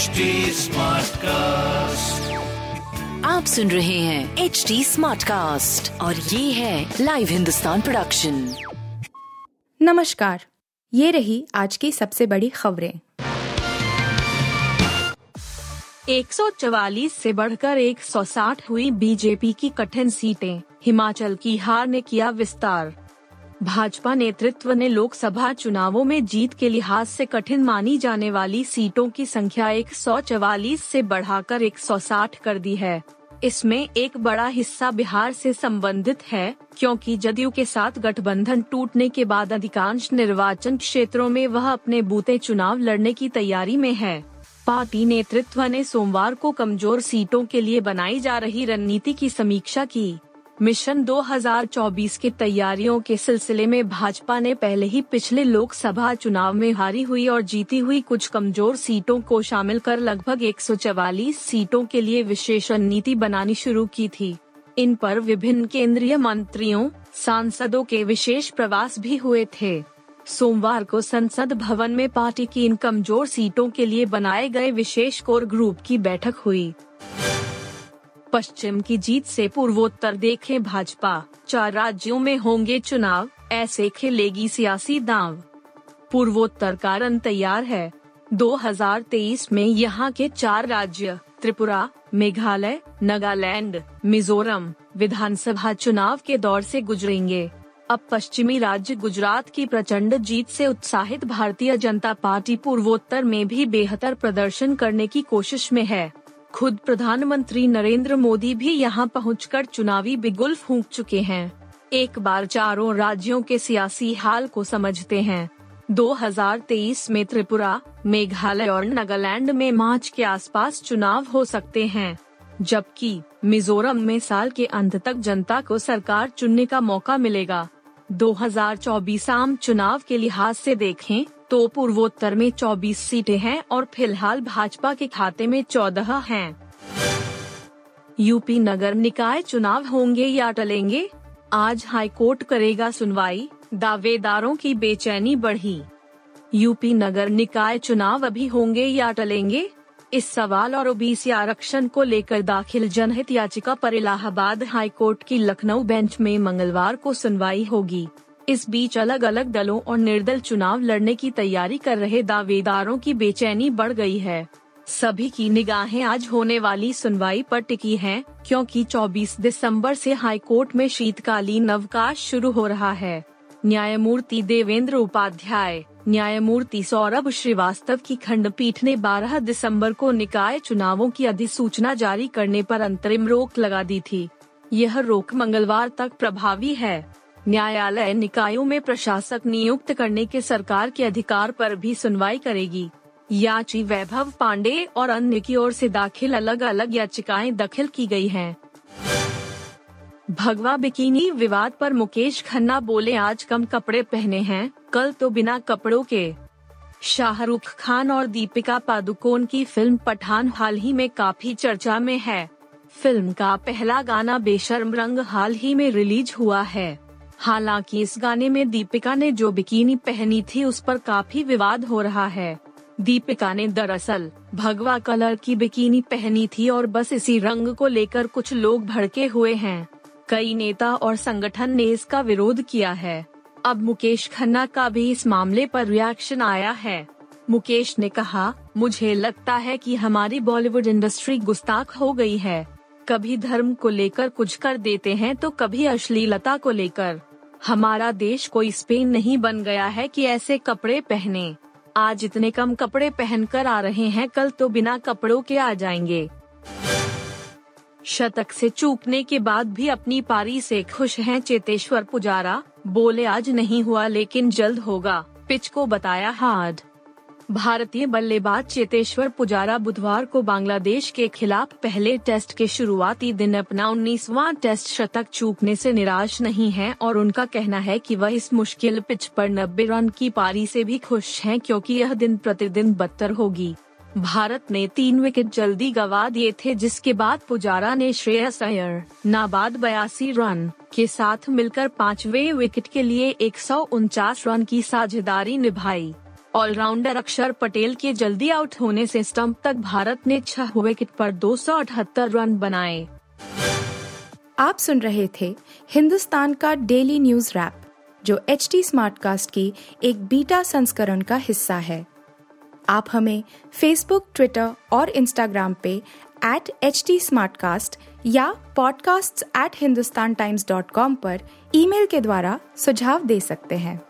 HD cast आप सुन रहे हैं एच डी स्मार्ट कास्ट और ये है लाइव हिंदुस्तान प्रोडक्शन नमस्कार ये रही आज की सबसे बड़ी खबरें। 144 से बढ़कर 160 हुई बीजेपी की कठिन सीटें। हिमाचल की हार ने किया विस्तार। भाजपा नेतृत्व ने लोकसभा चुनावों में जीत के लिहाज से कठिन मानी जाने वाली सीटों की संख्या 144 से बढ़ाकर 160 कर दी है। इसमें एक बड़ा हिस्सा बिहार से संबंधित है, क्योंकि जदयू के साथ गठबंधन टूटने के बाद अधिकांश निर्वाचन क्षेत्रों में वह अपने बूते चुनाव लड़ने की तैयारी में है। पार्टी नेतृत्व ने सोमवार को कमज़ोर सीटों के लिए बनाई जा रही रणनीति की समीक्षा की। मिशन 2024 की तैयारियों के सिलसिले में भाजपा ने पहले ही पिछले लोकसभा चुनाव में हारी हुई और जीती हुई कुछ कमज़ोर सीटों को शामिल कर लगभग 144 सीटों के लिए विशेष रणनीति बनानी शुरू की थी। इन पर विभिन्न केंद्रीय मंत्रियों, सांसदों के विशेष प्रवास भी हुए थे। सोमवार को संसद भवन में पार्टी की इन कमज़ोर सीटों के लिए बनाए गए विशेष कोर ग्रुप की बैठक हुई। पश्चिम की जीत से पूर्वोत्तर देखे भाजपा। चार राज्यों में होंगे चुनाव, ऐसे खेलेगी सियासी दांव। पूर्वोत्तर कारण तैयार है। 2023 में यहाँ के चार राज्य, त्रिपुरा, मेघालय, नागालैंड, मिजोरम, विधानसभा चुनाव के दौर से गुजरेंगे। अब पश्चिमी राज्य गुजरात की प्रचंड जीत से उत्साहित भारतीय जनता पार्टी पूर्वोत्तर में भी बेहतर प्रदर्शन करने की कोशिश में है। खुद प्रधानमंत्री नरेंद्र मोदी भी यहाँ पहुंचकर चुनावी बिगुल फूंक चुके हैं। एक बार चारों राज्यों के सियासी हाल को समझते हैं। 2023 में त्रिपुरा, मेघालय और नागालैंड में मार्च के आसपास चुनाव हो सकते हैं। जबकि मिजोरम में साल के अंत तक जनता को सरकार चुनने का मौका मिलेगा। 2024 आम चुनाव के लिहाज से देखें तो पूर्वोत्तर में 24 सीटें हैं और फ़िलहाल भाजपा के खाते में 14 हैं। यूपी नगर निकाय चुनाव होंगे या टलेंगे? आज हाईकोर्ट करेगा सुनवाई, दावेदारों की बेचैनी बढ़ी। यूपी नगर निकाय चुनाव अभी होंगे या टलेंगे? इस सवाल और ओबीसी आरक्षण को लेकर दाखिल जनहित याचिका पर इलाहाबाद हाईकोर्ट की लखनऊ बेंच में मंगलवार को सुनवाई होगी। इस बीच अलग अलग दलों और निर्दल चुनाव लड़ने की तैयारी कर रहे दावेदारों की बेचैनी बढ़ गई है। सभी की निगाहें आज होने वाली सुनवाई पर टिकी हैं, क्योंकि 24 दिसंबर से हाईकोर्ट में शीतकालीन अवकाश शुरू हो रहा है। न्यायमूर्ति देवेंद्र उपाध्याय न्यायमूर्ति सौरभ श्रीवास्तव की खंडपीठ ने 12 दिसंबर को निकाय चुनावों की अधिसूचना जारी करने पर अंतरिम रोक लगा दी थी। यह रोक मंगलवार तक प्रभावी है। न्यायालय निकायों में प्रशासक नियुक्त करने के सरकार के अधिकार पर भी सुनवाई करेगी। याची वैभव पांडे और अन्य की ओर से दाखिल अलग अलग याचिकाएँ दाखिल की गई हैं। भगवा बिकिनी विवाद पर मुकेश खन्ना बोले, आज कम कपड़े पहने हैं, कल तो बिना कपड़ों के। शाहरुख खान और दीपिका पादुकोण की फ़िल्म पठान हाल ही में काफ़ी चर्चा में है। फ़िल्म का पहला गाना बेशर्म रंग हाल ही में रिलीज़ हुआ है। हालाँकि इस गाने में दीपिका ने जो बिकिनी पहनी थी उस पर काफ़ी विवाद हो रहा है। दीपिका ने दरअसल भगवा कलर की बिकिनी पहनी थी और बस इसी रंग को लेकर कुछ लोग भड़के हुए हैं। कई नेता और संगठन ने इसका विरोध किया है। अब मुकेश खन्ना का भी इस मामले पर रिएक्शन आया है। मुकेश ने कहा, मुझे लगता है कि हमारी बॉलीवुड इंडस्ट्री गुस्ताख हो गई है। कभी धर्म को लेकर कुछ कर देते हैं तो कभी अश्लीलता को लेकर। हमारा देश कोई स्पेन नहीं बन गया है कि ऐसे कपड़े पहने। आज इतने कम कपड़े पहनकर आ रहे हैं, कल तो बिना कपड़ों के आ जाएँगे। शतक से चूकने के बाद भी अपनी पारी से खुश हैं चेतेश्वर पुजारा। बोले, आज नहीं हुआ, लेकिन जल्द होगा। पिच को बताया हार्ड। भारतीय बल्लेबाज चेतेश्वर पुजारा बुधवार को बांग्लादेश के खिलाफ पहले टेस्ट के शुरुआती दिन अपना उन्नीसवा टेस्ट शतक चूकने से निराश नहीं है और उनका कहना है कि वह इस मुश्किल पिच पर नब्बे रन की पारी से भी खुश हैं क्योंकि यह दिन प्रतिदिन बदतर होगी। भारत ने तीन विकेट जल्दी गवा दिए थे, जिसके बाद पुजारा ने श्रेयस अय्यर, नाबाद बयासी रन के साथ मिलकर पांचवे विकेट के लिए एक सौ उनचास रन की साझेदारी निभाई। ऑलराउंडर अक्षर पटेल के जल्दी आउट होने से स्टंप तक भारत ने छह विकेट पर दो सौ अठहत्तर रन बनाए। आप सुन रहे थे हिंदुस्तान का डेली न्यूज़ रैप, जो एच टी स्मार्ट कास्ट की एक बीटा संस्करण का हिस्सा है। आप हमें फेसबुक, ट्विटर और इंस्टाग्राम पे एट एच टी या podcasts@hindustantimes.com पर ईमेल के द्वारा सुझाव दे सकते हैं।